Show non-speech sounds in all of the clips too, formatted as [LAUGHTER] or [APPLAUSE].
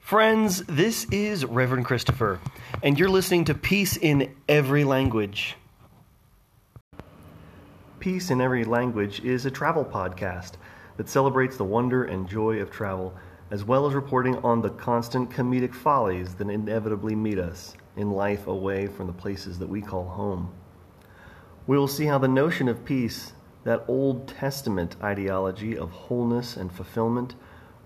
Friends, this is Reverend Christopher, and you're listening to Peace in Every Language. Peace in Every Language is a travel podcast that celebrates the wonder and joy of travel, as well as reporting on the constant comedic follies that inevitably meet us in life away from the places that we call home. We will see how the notion of peace, that Old Testament ideology of wholeness and fulfillment,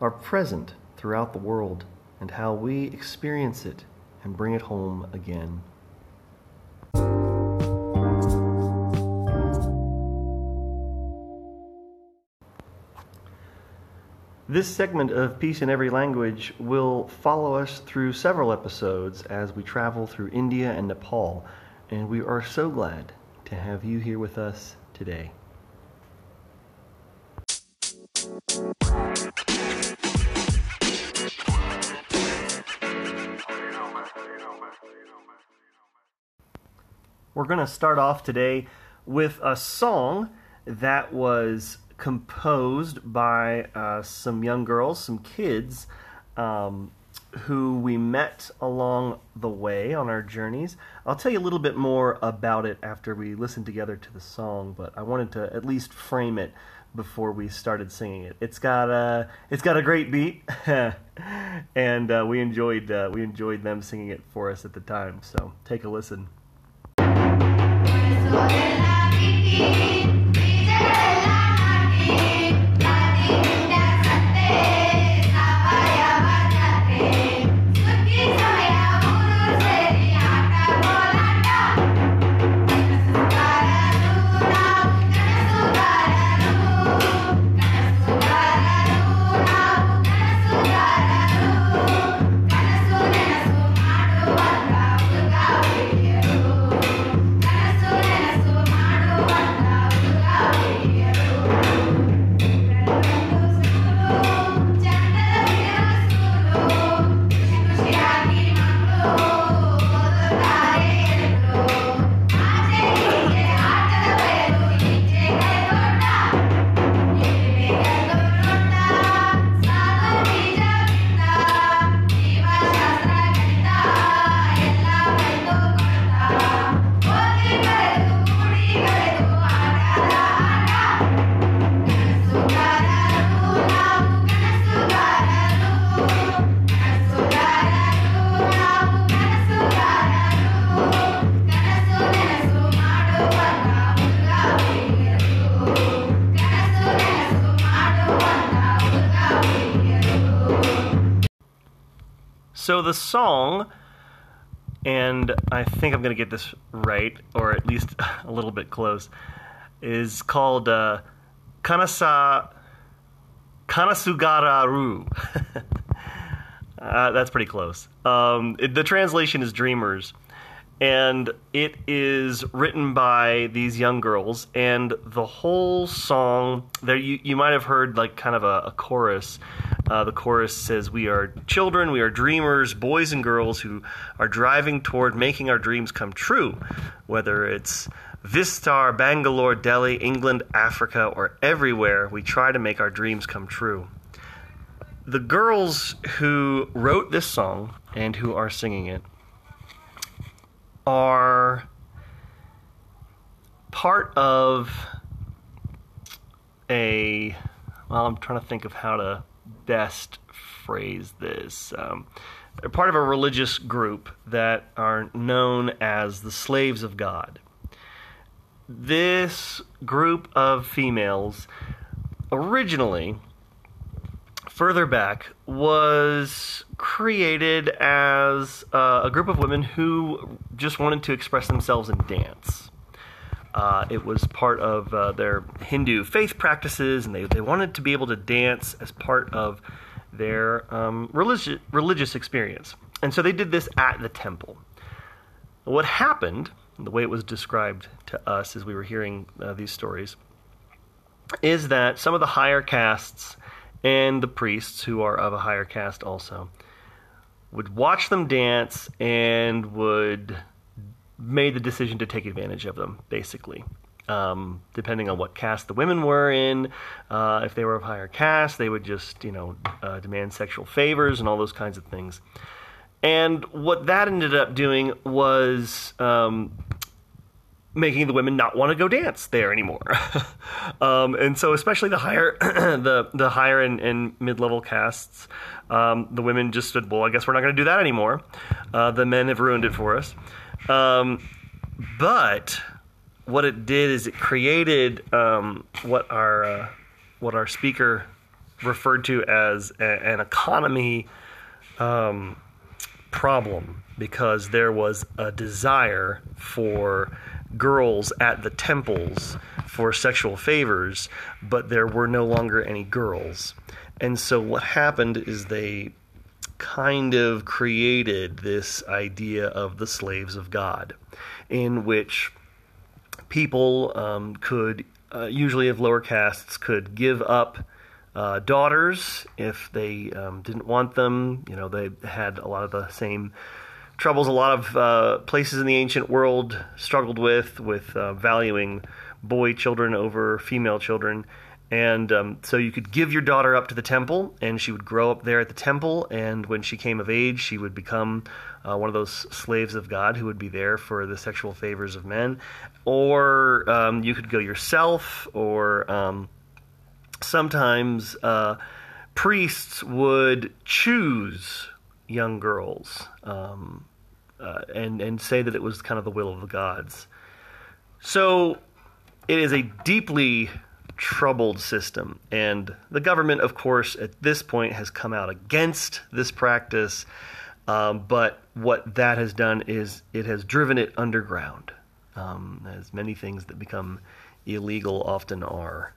are present throughout the world and how we experience it and bring it home again. This segment of Peace in Every Language will follow us through several episodes as we travel through India and Nepal, and we are so glad to have you here with us today. We're going to start off today with a song that was composed by uh, some young girls, some kids, um, who we met along the way on our journeys. I'll tell you a little bit more about it after we listen together to the song, but I wanted to at least frame it before we started singing it. It's got a it's got a great beat, [LAUGHS] and uh, we enjoyed uh, we enjoyed them singing it for us at the time. So take a listen. So the song, and I think I'm going to get this right, or at least [LAUGHS] a little bit close, is called uh, Kanasa Kanasugararu. [LAUGHS] uh, that's pretty close. Um, it, the translation is Dreamers, and it is written by these young girls, and the whole song there you, you might have heard like kind of a, a chorus uh, the chorus says, We are children, we are dreamers, boys and girls who are driving toward making our dreams come true. Whether it's Vistar, Bangalore, Delhi, England, Africa, or everywhere, we try to make our dreams come true. The girls who wrote this song and who are singing it are part of a well i'm trying to think of how to best phrase this. Um, they're part of a religious group that are known as the Slaves of God. This group of females originally, further back, was created as uh, a group of women who just wanted to express themselves in dance. Uh, it was part of uh, their Hindu faith practices, and they, they wanted to be able to dance as part of their um, religious, religious experience. And so they did this at the temple. What happened, the way it was described to us as we were hearing uh, these stories, is that some of the higher castes and the priests, who are of a higher caste also, would watch them dance and would made the decision to take advantage of them, basically. um, depending on what caste the women were in. Uh, if they were of higher caste, they would just, you know, uh, demand sexual favors and all those kinds of things. And what that ended up doing was um, making the women not want to go dance there anymore. [LAUGHS] um, and so, especially the higher, [CLEARS THROAT] the the higher and, and mid level castes, um, the women just said, "Well, I guess we're not going to do that anymore." Uh, the men have ruined it for us. Um, but what it did is it created um, what our uh, what our speaker referred to as a, an economy um, problem because there was a desire for girls at the temples for sexual favors, but there were no longer any girls. And so what happened is they kind of created this idea of the slaves of God, in which people um, could, uh, usually of lower castes, could give up uh, daughters if they um, didn't want them. You know, they had a lot of the same troubles a lot of uh, places in the ancient world struggled with, with uh, valuing boy children over female children. And um, so you could give your daughter up to the temple, and she would grow up there at the temple. And when she came of age, she would become uh, one of those slaves of God who would be there for the sexual favors of men. Or um, you could go yourself, or um, sometimes uh, priests would choose young girls um, uh, and and say that it was kind of the will of the gods. So it is a deeply troubled system, and the government, of course, at this point has come out against this practice. Um, but what that has done is it has driven it underground, um, as many things that become illegal often are.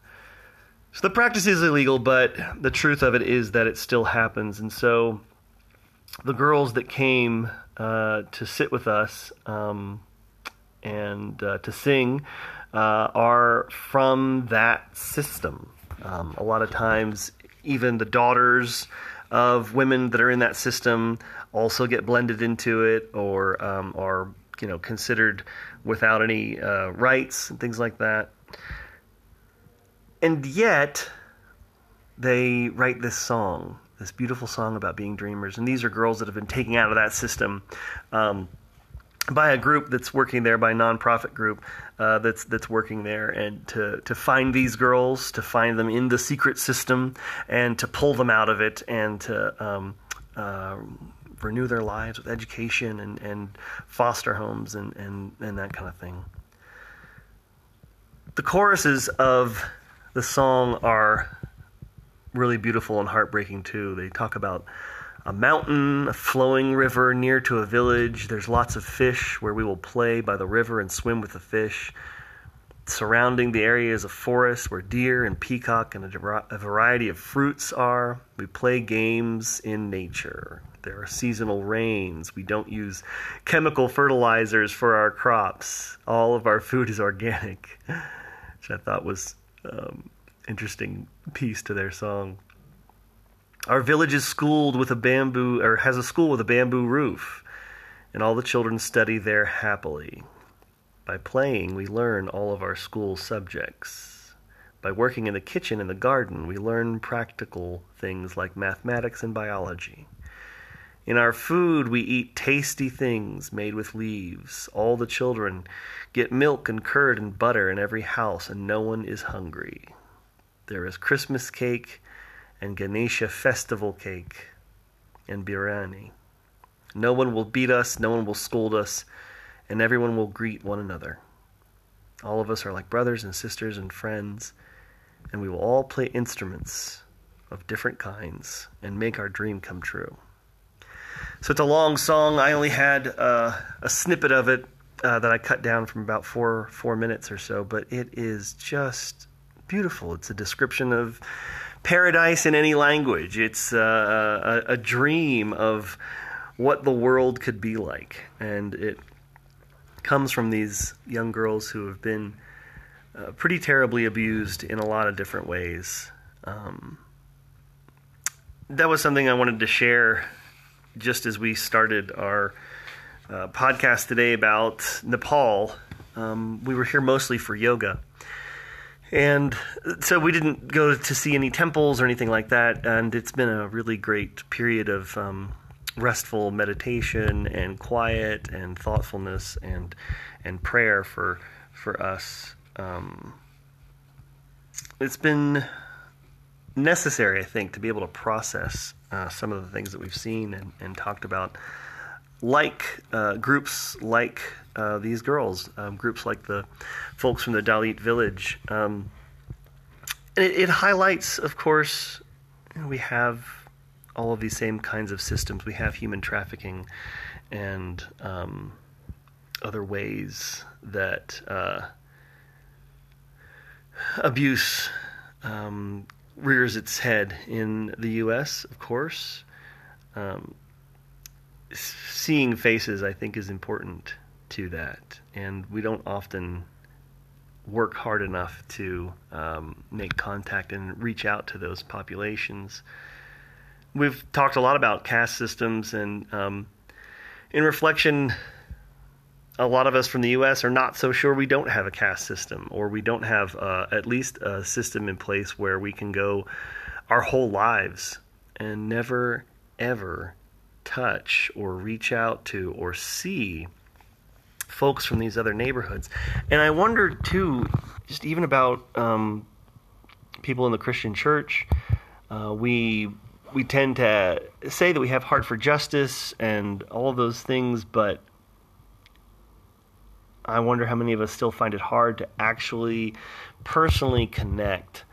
So the practice is illegal, but the truth of it is that it still happens. And so the girls that came uh, to sit with us um, and uh, to sing uh, are from that system. Um, a lot of times, even the daughters of women that are in that system also get blended into it or um, are you know considered without any uh, rights and things like that. And yet, they write this song this beautiful song about being dreamers. And these are girls that have been taken out of that system. Um, by a group that's working there, by a nonprofit group uh, that's that's working there, and to to find these girls, to find them in the secret system, and to pull them out of it, and to um, uh, renew their lives with education and, and foster homes and, and, and that kind of thing. The choruses of the song are really beautiful and heartbreaking too. They talk about a mountain, a flowing river near to a village. There's lots of fish where we will play by the river and swim with the fish. Surrounding the area is a forest where deer and peacock and a, variety of fruits are. We play games in nature. There are seasonal rains. We don't use chemical fertilizers for our crops. All of our food is organic, [LAUGHS] which I thought was um, interesting piece to their song. Our village is schooled with a bamboo, or has a school with a bamboo roof, and all the children study there happily. By playing, we learn all of our school subjects. By working in the kitchen and the garden, we learn practical things like mathematics and biology. In our food, we eat tasty things made with leaves. All the children get milk and curd and butter in every house, and no one is hungry. There is Christmas cake and Ganesha festival cake and biryani. No one will beat us, no one will scold us, and everyone will greet one another. All of us are like brothers and sisters and friends, and we will all play instruments of different kinds and make our dream come true. So it's a long song. I only had uh, a snippet of it uh, that I cut down from about four four minutes or so, but it is just beautiful. It's a description of paradise in any language. It's uh, a, a, dream of what the world could be like. And it comes from these young girls who have been uh, pretty terribly abused in a lot of different ways. Um, that was something I wanted to share just as we started our uh, podcast today about Nepal Um, we were here mostly for yoga. And so we didn't go to see any temples or anything like that. And it's been a really great period of um, restful meditation and quiet and thoughtfulness and and prayer for for us. Um, it's been necessary, I think, to be able to process uh, some of the things that we've seen and, and talked about, like uh, groups like uh, these girls, um, groups like the folks from the Dalit village. Um, and it, it, highlights, of course, you know, we have all of these same kinds of systems. We have human trafficking and um, other ways that uh, abuse um, rears its head in the U.S., of course. Um, seeing faces, I think, is important to that, and we don't often work hard enough to um, make contact and reach out to those populations. We've talked a lot about caste systems, and um, in reflection, a lot of us from the U.S. are not so sure we don't have a caste system, or we don't have uh, at least a system in place where we can go our whole lives and never, ever touch or reach out to or see folks from these other neighborhoods. And I wondered too, just even about um, people in the Christian church. Uh, we we tend to say that we have heart for justice and all of those things, but I wonder how many of us still find it hard to actually personally connect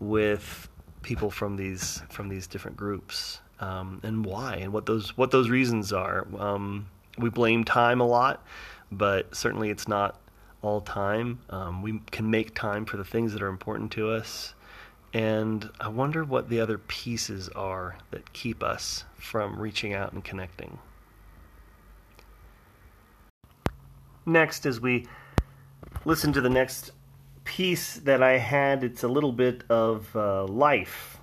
with people from these from these different groups um, and why and what those what those reasons are. Um, we blame time a lot, but certainly it's not all time. Um, we can make time for the things that are important to us. And I wonder what the other pieces are that keep us from reaching out and connecting. next, as we listen to the next piece that I had, it's a little bit of uh, life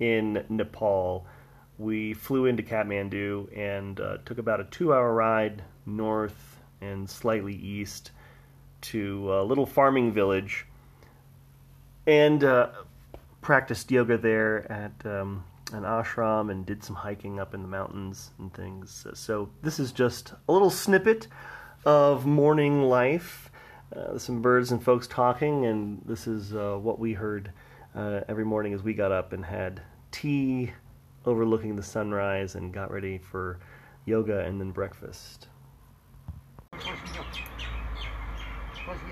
in Nepal. We flew into Kathmandu and uh, took about a two hour ride north and slightly east to a little farming village and uh, practiced yoga there at um, an ashram and did some hiking up in the mountains and things. So, this is just a little snippet of morning life. Uh, some birds and folks talking, and this is uh, what we heard uh, every morning as we got up and had tea overlooking the sunrise and got ready for yoga and then breakfast.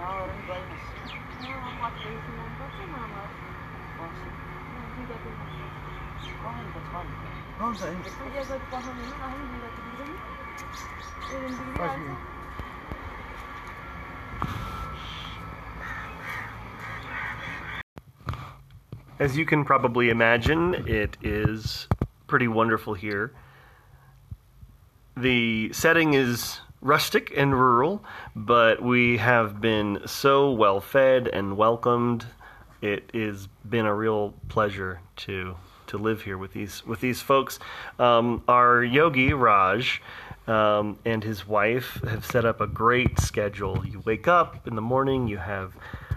Sabe? Wait on. On column. कौन सा है As you can probably imagine, it is pretty wonderful here. The setting is rustic and rural, but we have been so well fed and welcomed. It has been a real pleasure to to live here with these with these folks. Um, our yogi Raj um, and his wife have set up a great schedule. You wake up in the morning, you have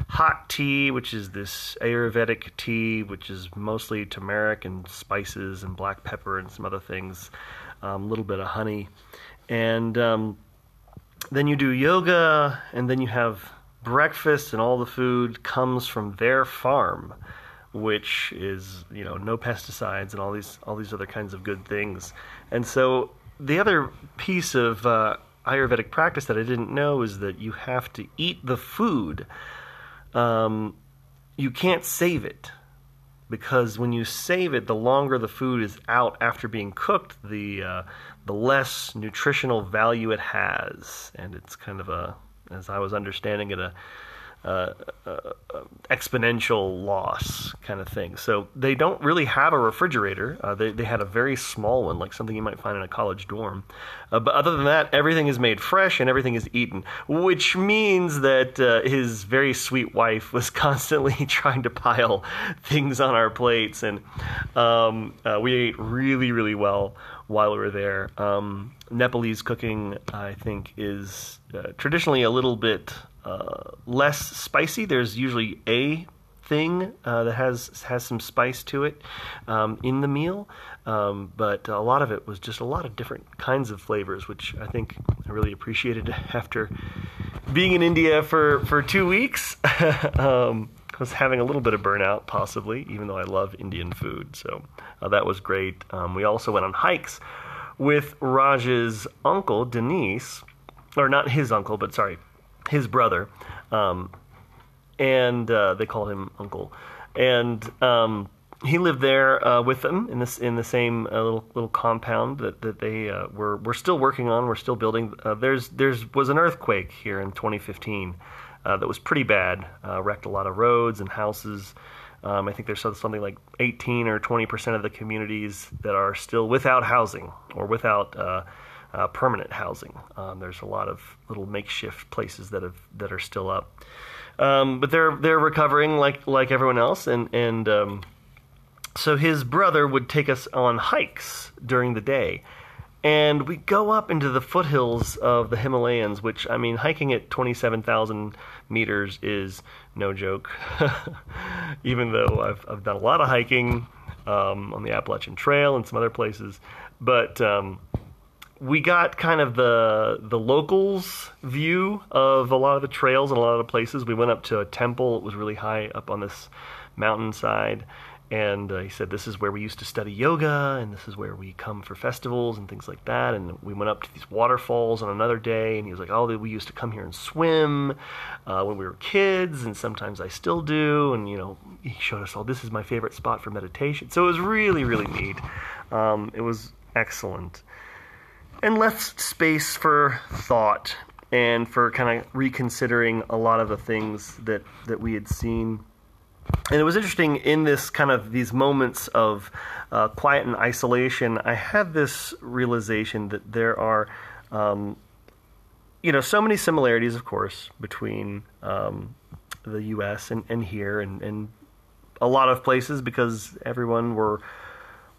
hot tea, which is this Ayurvedic tea, which is mostly turmeric and spices and black pepper and some other things, a um, little bit of honey. And um, then you do yoga, and then you have breakfast, and all the food comes from their farm, which is you know no pesticides and all these all these other kinds of good things. And so the other piece of uh, Ayurvedic practice that I didn't know is that you have to eat the food um, you can't save it because when you save it, the longer the food is out after being cooked, the uh, the less nutritional value it has, and it's kind of a, as I was understanding it, a exponential loss kind of thing. So they don't really have a refrigerator. Uh, they, they had a very small one, like something you might find in a college dorm. Uh, but other than that, everything is made fresh and everything is eaten, which means that uh, his very sweet wife was [LAUGHS] constantly trying to pile things on our plates. And um, we ate really, really well while we were there. Um, Nepalese cooking, I think, is uh, traditionally a little bit uh, less spicy. There's usually a thing uh, that has has some spice to it um, in the meal, um, but a lot of it was just a lot of different kinds of flavors, which I think I really appreciated [LAUGHS] after being in India for for two weeks. [LAUGHS] um, I was having a little bit of burnout, possibly, even though I love Indian food. So uh, that was great. Um, we also went on hikes with Raj's uncle, Denise, or not his uncle, but sorry, his brother, um, and uh, they called him Uncle, and um, he lived there uh, with them in this in the same uh, little little compound that that they uh, were were still working on. We're still building. Uh, there's there's was an earthquake here in 2015 uh, that was pretty bad, wrecked a lot of roads and houses. Um, I think there's something like 18 or 20 percent of the communities that are still without housing or without uh, permanent housing. Um, there's a lot of little makeshift places that have that are still up, um, but they're they're recovering like like everyone else, and and um, so his brother would take us on hikes during the day. And we go up into the foothills of the Himalayas, which, I mean, hiking at 27,000 meters is no joke. [LAUGHS] Even though I've, I've done a lot of hiking um, on the Appalachian Trail and some other places. But um, we got kind of the the locals view of a lot of the trails and a lot of the places. We went up to a temple. It was really high up on this mountainside, and uh, he said this is where we used to study yoga, and this is where we come for festivals and things like that. And we went up to these waterfalls on another day, and he was like, "Oh, we used to come here and swim uh, when we were kids, and sometimes I still do." And you know, he showed us all. This is my favorite spot for meditation. So it was really, really neat. Um, it was excellent and left space for thought and for kind of reconsidering a lot of the things that that we had seen. And it was interesting in this kind of these moments of uh, quiet and isolation. I had this realization that there are, um, you know, so many similarities, of course, between um, the U.S. and, and here, and, and a lot of places because everyone were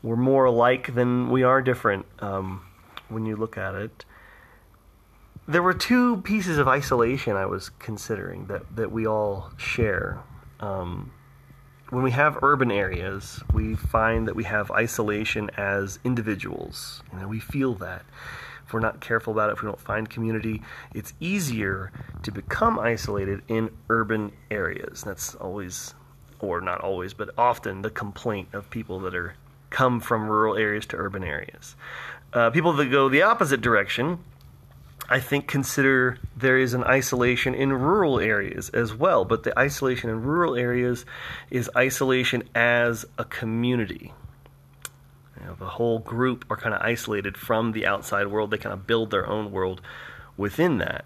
we're more alike than we are different. Um, when you look at it. There were two pieces of isolation I was considering that, that we all share. Um, when we have urban areas, we find that we have isolation as individuals. You know, we feel that. If we're not careful about it, if we don't find community, it's easier to become isolated in urban areas. That's always, or not always, but often the complaint of people that are come from rural areas to urban areas. Uh, people that go the opposite direction, I think, consider there is an isolation in rural areas as well. But the isolation in rural areas is isolation as a community. You know, the whole group are kind of isolated from the outside world. They kind of build their own world within that.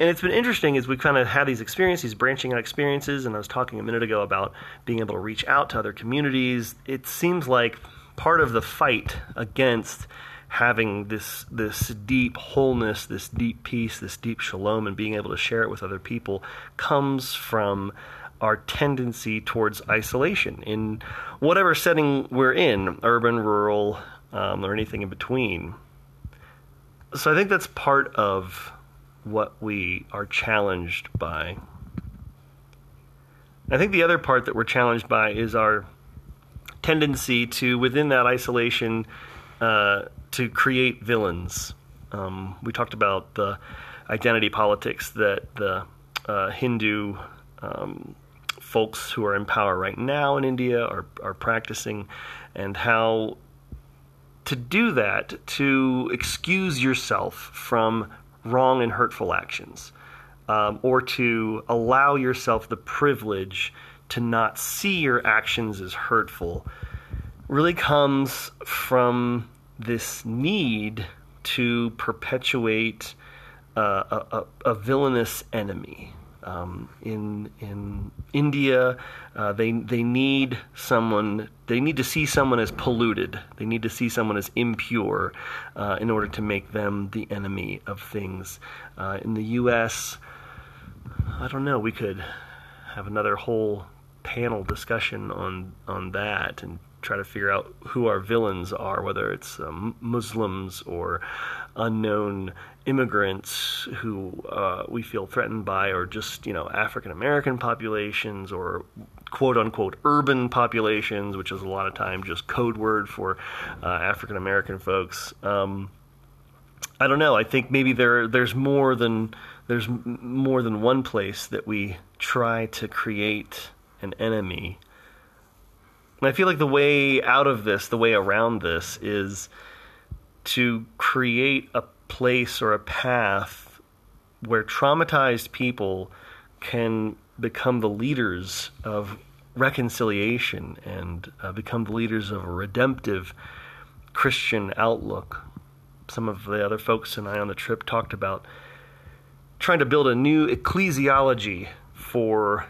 And it's been interesting as we kind of had these experiences, branching out experiences, and I was talking a minute ago about being able to reach out to other communities. It seems like part of the fight against having this this deep wholeness, this deep peace, this deep shalom, and being able to share it with other people comes from our tendency towards isolation in whatever setting we're in, urban, rural, um, or anything in between. So I think that's part of what we are challenged by. I think the other part that we're challenged by is our tendency to, within that isolation, uh, to create villains. Um, we talked about the identity politics that the uh, Hindu um, folks who are in power right now in India are, are practicing, and how to do that, to excuse yourself from wrong and hurtful actions, um, or to allow yourself the privilege to not see your actions as hurtful really comes from this need to perpetuate uh, a, a, villainous enemy, Um, in in India, uh, they they need someone. They need to see someone as polluted. They need to see someone as impure uh, in order to make them the enemy of things. Uh, in the U.S., I don't know. We could have another whole panel discussion on on that and try to figure out who our villains are, whether it's um, Muslims or unknown immigrants who uh, we feel threatened by, or just you know African American populations or quote unquote urban populations, which is a lot of time just code word for uh, African American folks. Um, I don't know. I think maybe there there's more than there's more than one place that we try to create an enemy. And I feel like the way out of this, the way around this, is to create a place or a path where traumatized people can become the leaders of reconciliation and uh, become the leaders of a redemptive Christian outlook. Some of the other folks and I on the trip talked about trying to build a new ecclesiology for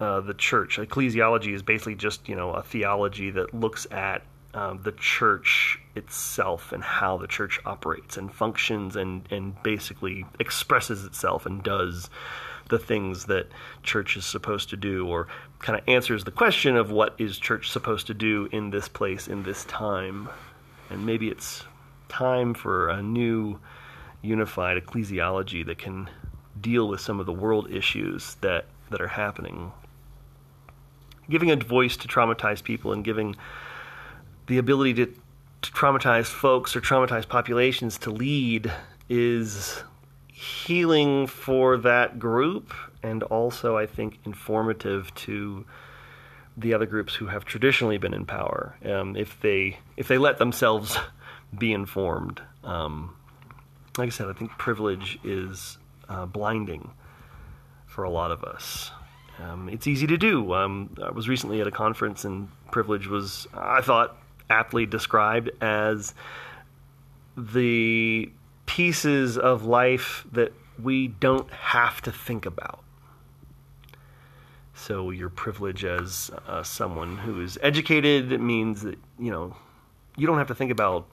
uh, the church. Ecclesiology is basically just you know a theology that looks at um, the church itself and how the church operates and functions and and basically expresses itself and does the things that church is supposed to do or kind of answers the question of what is church supposed to do in this place in this time and maybe it's time for a new unified ecclesiology that can deal with some of the world issues that that are happening giving a voice to traumatized people and giving the ability to, to traumatize folks or traumatize populations to lead is healing for that group and also I think informative to the other groups who have traditionally been in power um, if they if they let themselves [LAUGHS] be informed. Um, like I said I think privilege is uh, blinding for a lot of us um, it's easy to do um, I was recently at a conference and privilege was I thought aptly described as the pieces of life that we don't have to think about. So your privilege as uh, someone who is educated means that you know you don't have to think about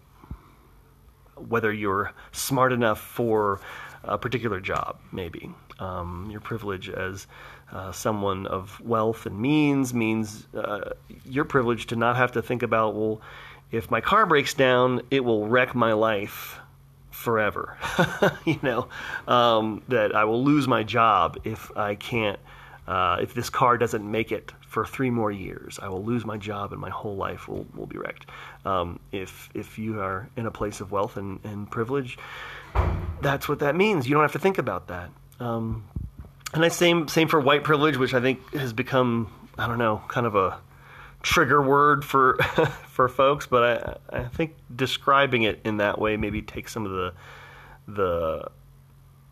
whether you're smart enough for a particular job. Maybe um, your privilege as uh, someone of wealth and means means uh, you're privileged to not have to think about well, if my car breaks down, it will wreck my life forever. [LAUGHS] you know, um, that I will lose my job if I can't, uh, if this car doesn't make it for three more years. I will lose my job and my whole life will, will be wrecked. Um, if, if you are in a place of wealth and, and privilege, that's what that means. You don't have to think about that. Um, and I same same for white privilege, which I think has become I don't know kind of a trigger word for [LAUGHS] for folks, but I I think describing it in that way maybe takes some of the the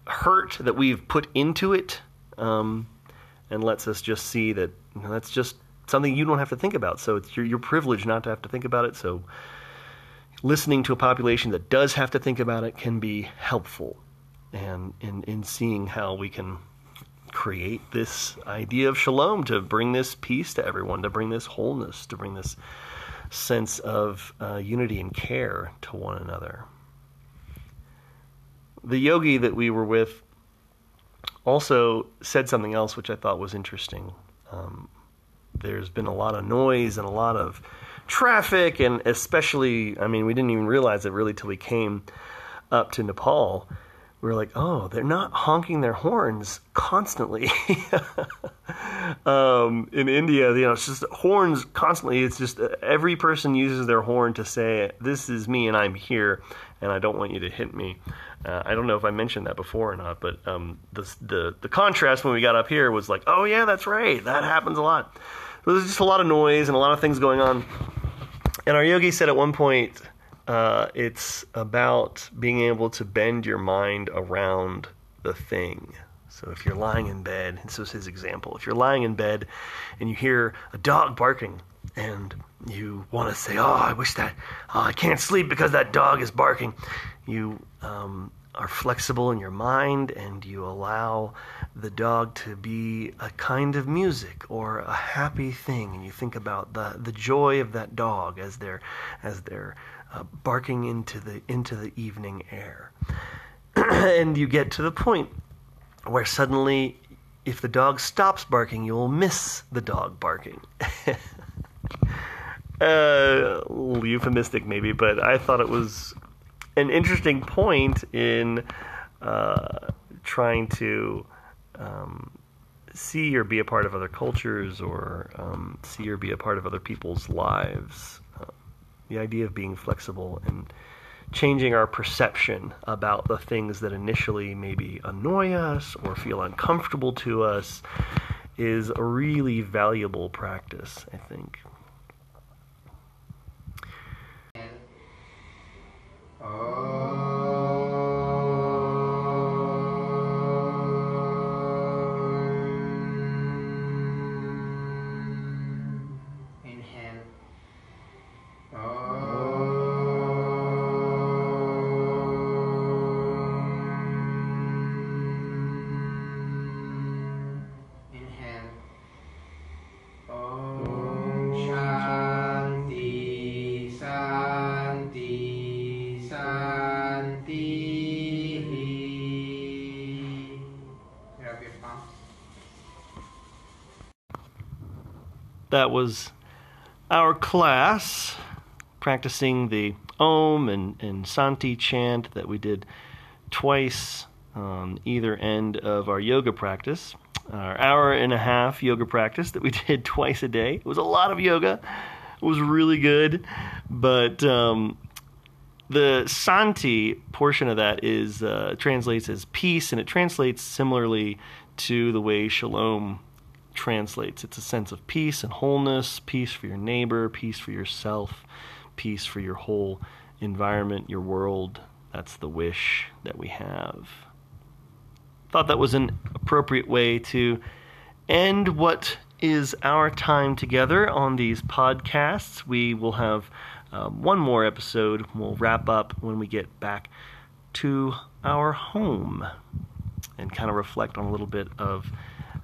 hurt that we've put into it um, and lets us just see that you know, that's just something you don't have to think about. So it's your, your privilege not to have to think about it. So listening to a population that does have to think about it can be helpful and in, in seeing how we can create this idea of shalom to bring this peace to everyone, to bring this wholeness, to bring this sense of uh, unity and care to one another. The yogi that we were with also said something else which I thought was interesting. Um, there's been a lot of noise and a lot of traffic, and especially, I mean, we didn't even realize it really till we came up to Nepal we were like, oh, they're not honking their horns constantly. [LAUGHS] um, in India, you know, it's just horns constantly. It's just uh, every person uses their horn to say, this is me and I'm here and I don't want you to hit me. Uh, I don't know if I mentioned that before or not, but um, the, the, the contrast when we got up here was like, oh yeah, that's right, that happens a lot. So There's just a lot of noise and a lot of things going on. And our yogi said at one point, uh, it's about being able to bend your mind around the thing. So if you're lying in bed, and this was his example. If you're lying in bed and you hear a dog barking and you want to say, "Oh, I wish that oh, I can't sleep because that dog is barking," you um, are flexible in your mind and you allow the dog to be a kind of music or a happy thing and you think about the, the joy of that dog as they're as they're uh, barking into the into the evening air [CLEARS THROAT] and you get to the point where suddenly if the dog stops barking you will miss the dog barking [LAUGHS] uh, euphemistic maybe but i thought it was an interesting point in uh, trying to um, see or be a part of other cultures or um, see or be a part of other people's lives. Uh, the idea of being flexible and changing our perception about the things that initially maybe annoy us or feel uncomfortable to us is a really valuable practice, I think. Inhale. That was our class practicing the Om and, and Shanti chant that we did twice on either end of our yoga practice. Our hour and a half yoga practice that we [LAUGHS] did twice a day. It was a lot of yoga. It was really good. But um, the Shanti portion of that is uh, translates as peace, and it translates similarly to the way Shalom translates. It's a sense of peace and wholeness, peace for your neighbor, peace for yourself, peace for your whole environment, your world. That's the wish that we have. Thought that was an appropriate way to end what is our time together on these podcasts. We will have um, one more episode. We'll wrap up when we get back to our home and kind of reflect on a little bit of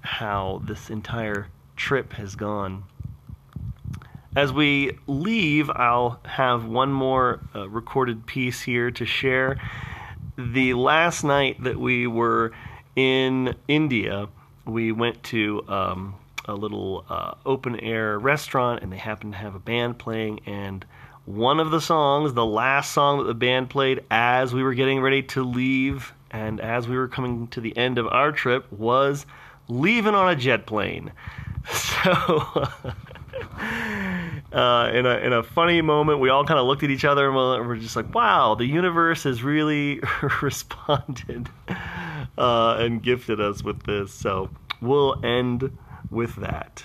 how this entire trip has gone. As we leave, I'll have one more uh, recorded piece here to share. The last night that we were in India, we went to um, a little uh, open air restaurant and they happened to have a band playing. And one of the songs, the last song that the band played as we were getting ready to leave and as we were coming to the end of our trip, was Leaving on a Jet Plane. [LAUGHS] So. [LAUGHS] uh, in a in a funny moment, we all kind of looked at each other and we're just like, "Wow, the universe has really [LAUGHS] responded uh, and gifted us with this." So we'll end with that.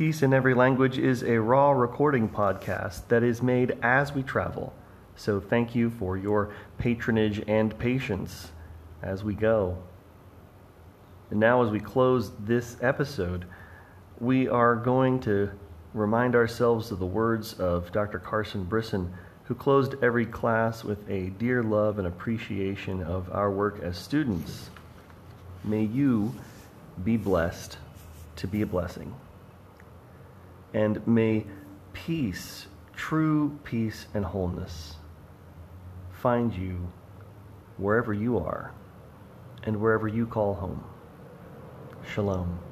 Peace in Every Language is a raw recording podcast that is made as we travel. So thank you for your patronage and patience as we go. And now, as we close this episode, we are going to remind ourselves of the words of Dr. Carson Brisson, who closed every class with a dear love and appreciation of our work as students. May you be blessed to be a blessing. And may peace, true peace and wholeness, find you wherever you are and wherever you call home. Shalom.